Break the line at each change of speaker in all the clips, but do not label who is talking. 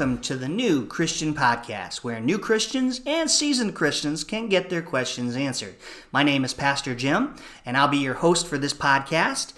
welcome to the New Christian Podcast, where new Christians and seasoned Christians can get their questions answered. My name is Pastor Jim, and I'll be your host for this podcast.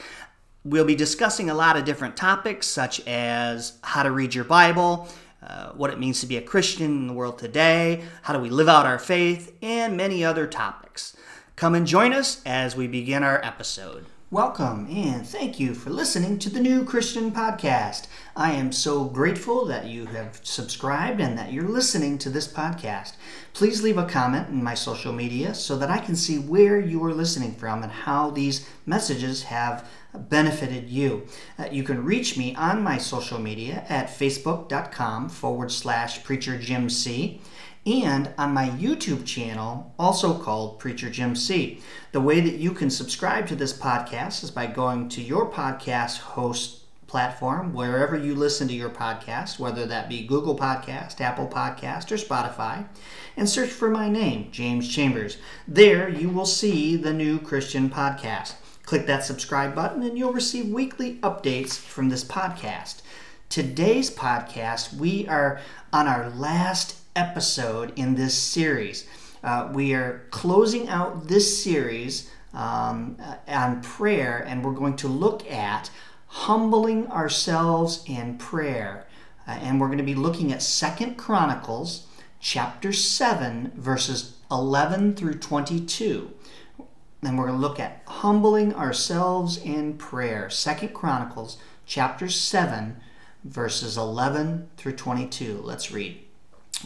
We'll be discussing a lot of different topics, such as how to read your Bible, uh, what it means to be a Christian in the world today, how do we live out our faith, and many other topics. Come and join us as we begin our episode. Welcome and thank you for listening to the New Christian Podcast. I am so grateful that you have subscribed and that you're listening to this podcast. Please leave a comment in my social media so that I can see where you are listening from and how these messages have benefited you. Uh, you can reach me on my social media at facebook.com forward slash preacher Jim C and on my YouTube channel, also called Preacher Jim C. The way that you can subscribe to this podcast is by going to your podcast host platform, wherever you listen to your podcast, whether that be Google Podcast, Apple Podcast, or Spotify, and search for my name, James Chambers. There you will see the new Christian podcast. Click that subscribe button and you'll receive weekly updates from this podcast. Today's podcast, we are on our last episode in this series. Uh, we are closing out this series um, uh, on prayer, and we're going to look at humbling ourselves in prayer. Uh, and we're going to be looking at Second Chronicles chapter 7, verses 11 through 22. And we're going to look at humbling ourselves in prayer. Second Chronicles chapter 7, verses 11 through 22. Let's read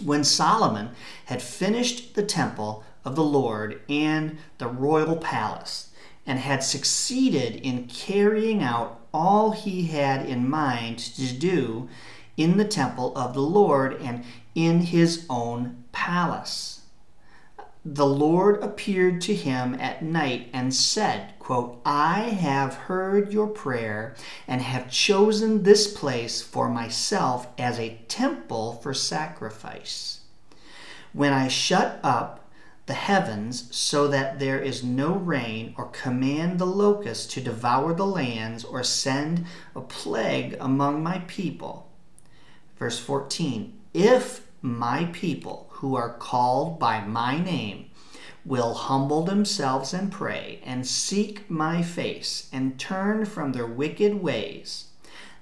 when Solomon had finished the temple of the Lord and the royal palace, and had succeeded in carrying out all he had in mind to do in the temple of the Lord and in his own palace the Lord appeared to him at night and said, quote, I have heard your prayer and have chosen this place for myself as a temple for sacrifice. When I shut up the heavens so that there is no rain, or command the locusts to devour the lands, or send a plague among my people. Verse 14 If my people who are called by my name will humble themselves and pray and seek my face and turn from their wicked ways,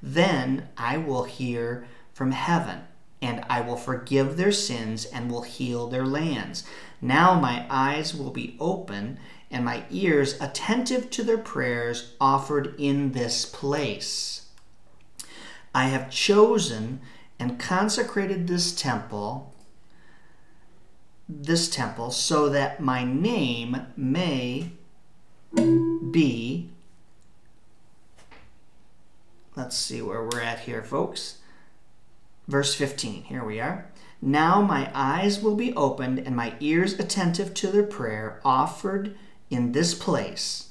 then I will hear from heaven and I will forgive their sins and will heal their lands. Now my eyes will be open and my ears attentive to their prayers offered in this place. I have chosen and consecrated this temple this temple so that my name may be let's see where we're at here folks. Verse 15 here we are. Now my eyes will be opened and my ears attentive to their prayer offered in this place.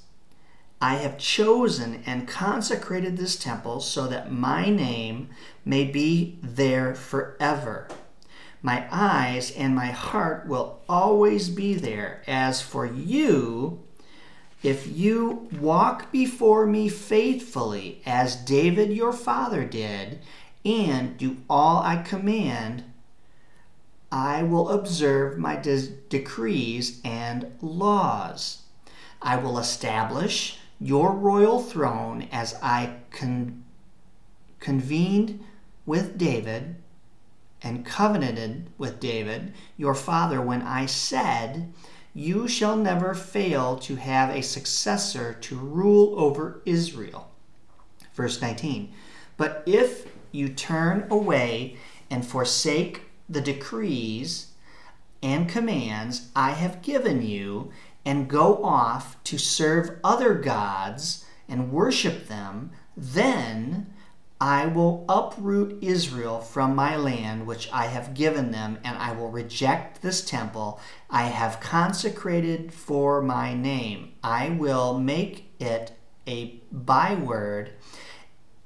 I have chosen and consecrated this temple so that my name may be there forever my eyes and my heart will always be there. As for you, if you walk before me faithfully, as David your father did, and do all I command, I will observe my de- decrees and laws. I will establish your royal throne as I con- convened with David and covenanted with David, your father, when I said, You shall never fail to have a successor to rule over Israel. Verse 19. But if you turn away and forsake the decrees and commands I have given you, and go off to serve other gods and worship them, then I will uproot Israel from my land which I have given them, and I will reject this temple I have consecrated for my name. I will make it a byword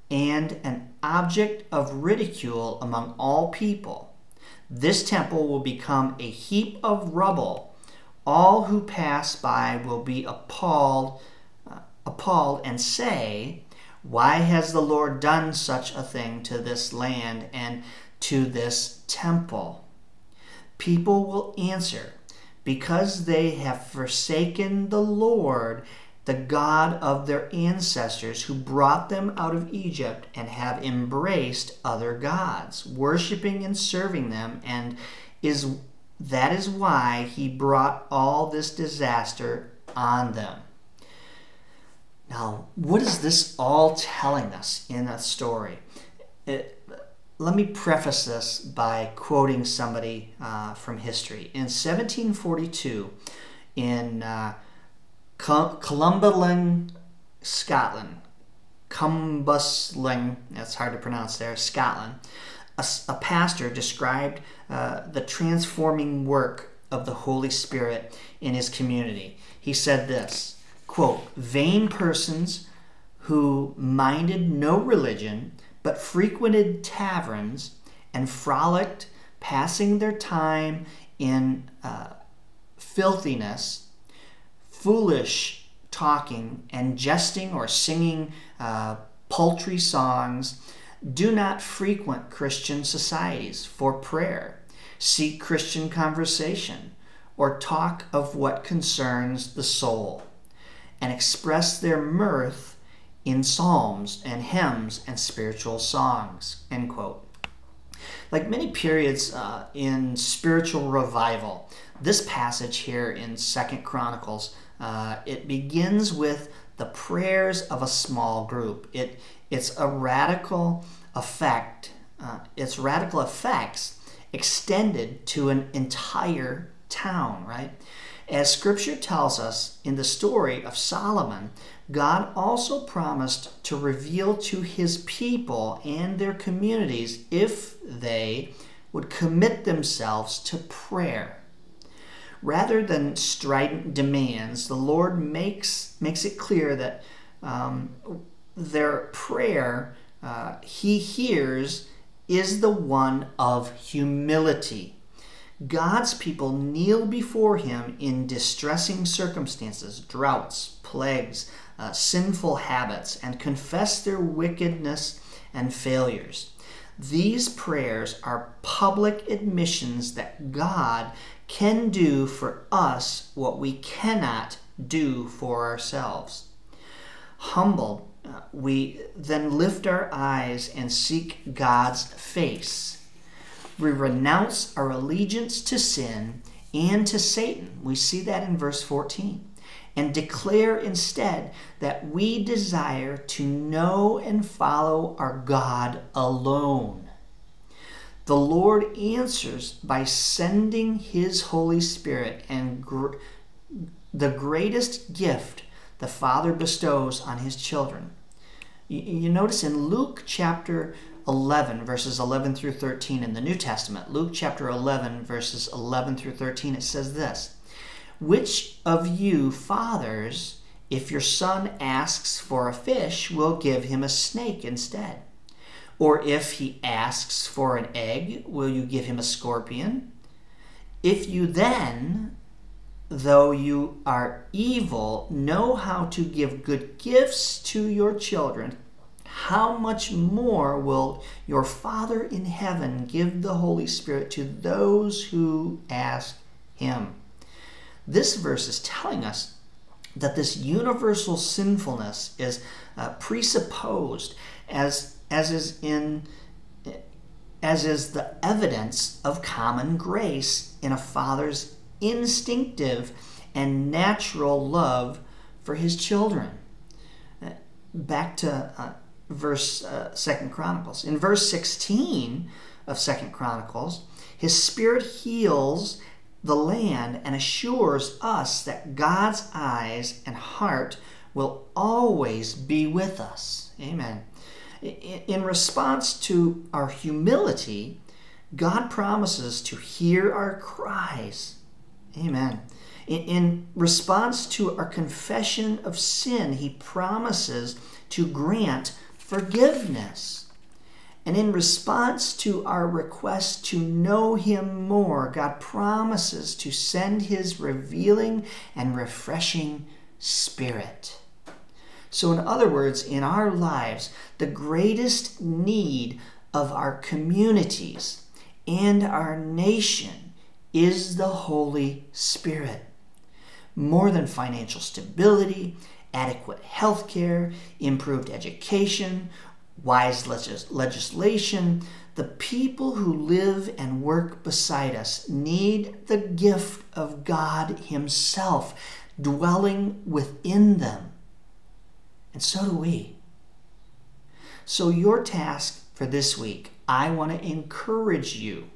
and an object of ridicule among all people. This temple will become a heap of rubble. All who pass by will be appalled, uh, appalled and say, "Why has the Lord done such a thing to this land and to this temple?" People will answer, "Because they have forsaken the Lord the God of their ancestors who brought them out of Egypt and have embraced other gods, worshiping and serving them, and is that is why he brought all this disaster on them. Now, what is this all telling us in a story? It, let me preface this by quoting somebody uh, from history. In 1742, in uh, Columbaling, Scotland. Cambuslang, that's hard to pronounce there, Scotland. A, a pastor described uh, the transforming work of the Holy Spirit in his community. He said this quote, vain persons who minded no religion but frequented taverns and frolicked, passing their time in uh, filthiness foolish talking and jesting or singing uh, paltry songs. Do not frequent Christian societies for prayer, seek Christian conversation, or talk of what concerns the soul, and express their mirth in psalms and hymns and spiritual songs. End quote. Like many periods uh, in spiritual revival, this passage here in Second Chronicles uh, it begins with the prayers of a small group. It, it's a radical effect, uh, its radical effects extended to an entire town, right? As scripture tells us in the story of Solomon, God also promised to reveal to his people and their communities if they would commit themselves to prayer. Rather than strident demands, the Lord makes, makes it clear that um, their prayer uh, he hears is the one of humility. God's people kneel before him in distressing circumstances, droughts, plagues, uh, sinful habits, and confess their wickedness and failures. These prayers are public admissions that God can do for us what we cannot do for ourselves. Humbled, uh, we then lift our eyes and seek God's face. We renounce our allegiance to sin and to Satan. We see that in verse 14. And declare instead that we desire to know and follow our God alone. The Lord answers by sending His Holy Spirit and gr- the greatest gift the Father bestows on His children. You, you notice in Luke chapter 11, verses 11 through 13 in the New Testament, Luke chapter 11, verses 11 through 13, it says this Which of you fathers, if your son asks for a fish, will give him a snake instead? Or if he asks for an egg, will you give him a scorpion? If you then, though you are evil, know how to give good gifts to your children, how much more will your Father in heaven give the Holy Spirit to those who ask him? This verse is telling us that this universal sinfulness is uh, presupposed as as is in as is the evidence of common grace in a father's instinctive and natural love for his children. Uh, back to uh, verse uh, Second Chronicles. In verse 16 of Second Chronicles, his spirit heals the land and assures us that God's eyes and heart will always be with us. Amen in response to our humility, God promises to hear our cries. Amen. In response to our confession of sin, He promises to grant forgiveness. And in response to our request to know Him more, God promises to send His revealing and refreshing Spirit. So, in other words, in our lives, the greatest need of our communities and our nation is the Holy Spirit. More than financial stability, adequate health care, improved education, wise legis- legislation, the people who live and work beside us need the gift of God Himself dwelling within them. And so do we. So, your task for this week, I want to encourage you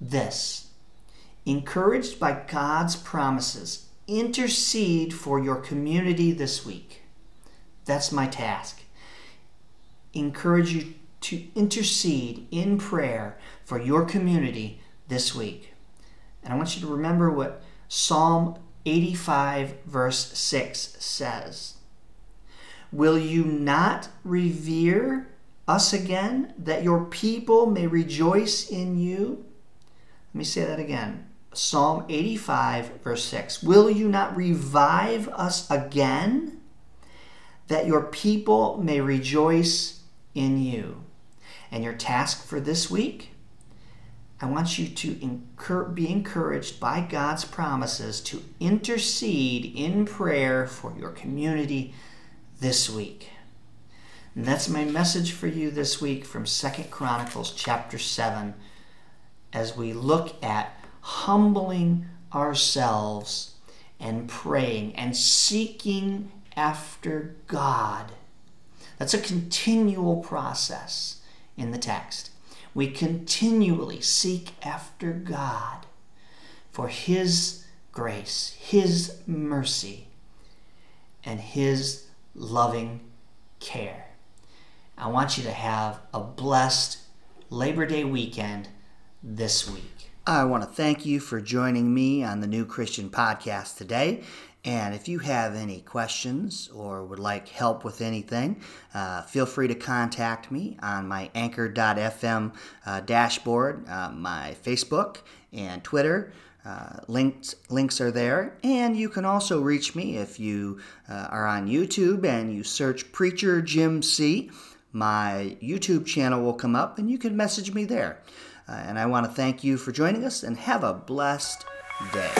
this. Encouraged by God's promises, intercede for your community this week. That's my task. Encourage you to intercede in prayer for your community this week. And I want you to remember what Psalm 85, verse 6 says. Will you not revere us again, that your people may rejoice in you? Let me say that again. Psalm 85, verse 6. Will you not revive us again, that your people may rejoice in you? And your task for this week? I want you to incur, be encouraged by God's promises to intercede in prayer for your community this week. And that's my message for you this week from Second Chronicles chapter 7 as we look at humbling ourselves and praying and seeking after God. That's a continual process in the text. We continually seek after God for His grace, His mercy, and His loving care. I want you to have a blessed Labor Day weekend this week. I want to thank you for joining me on the New Christian Podcast today. And if you have any questions or would like help with anything, uh, feel free to contact me on my anchor.fm uh, dashboard, uh, my Facebook and Twitter. Uh, links links are there, and you can also reach me if you uh, are on YouTube and you search Preacher Jim C. My YouTube channel will come up, and you can message me there. Uh, and I want to thank you for joining us, and have a blessed day.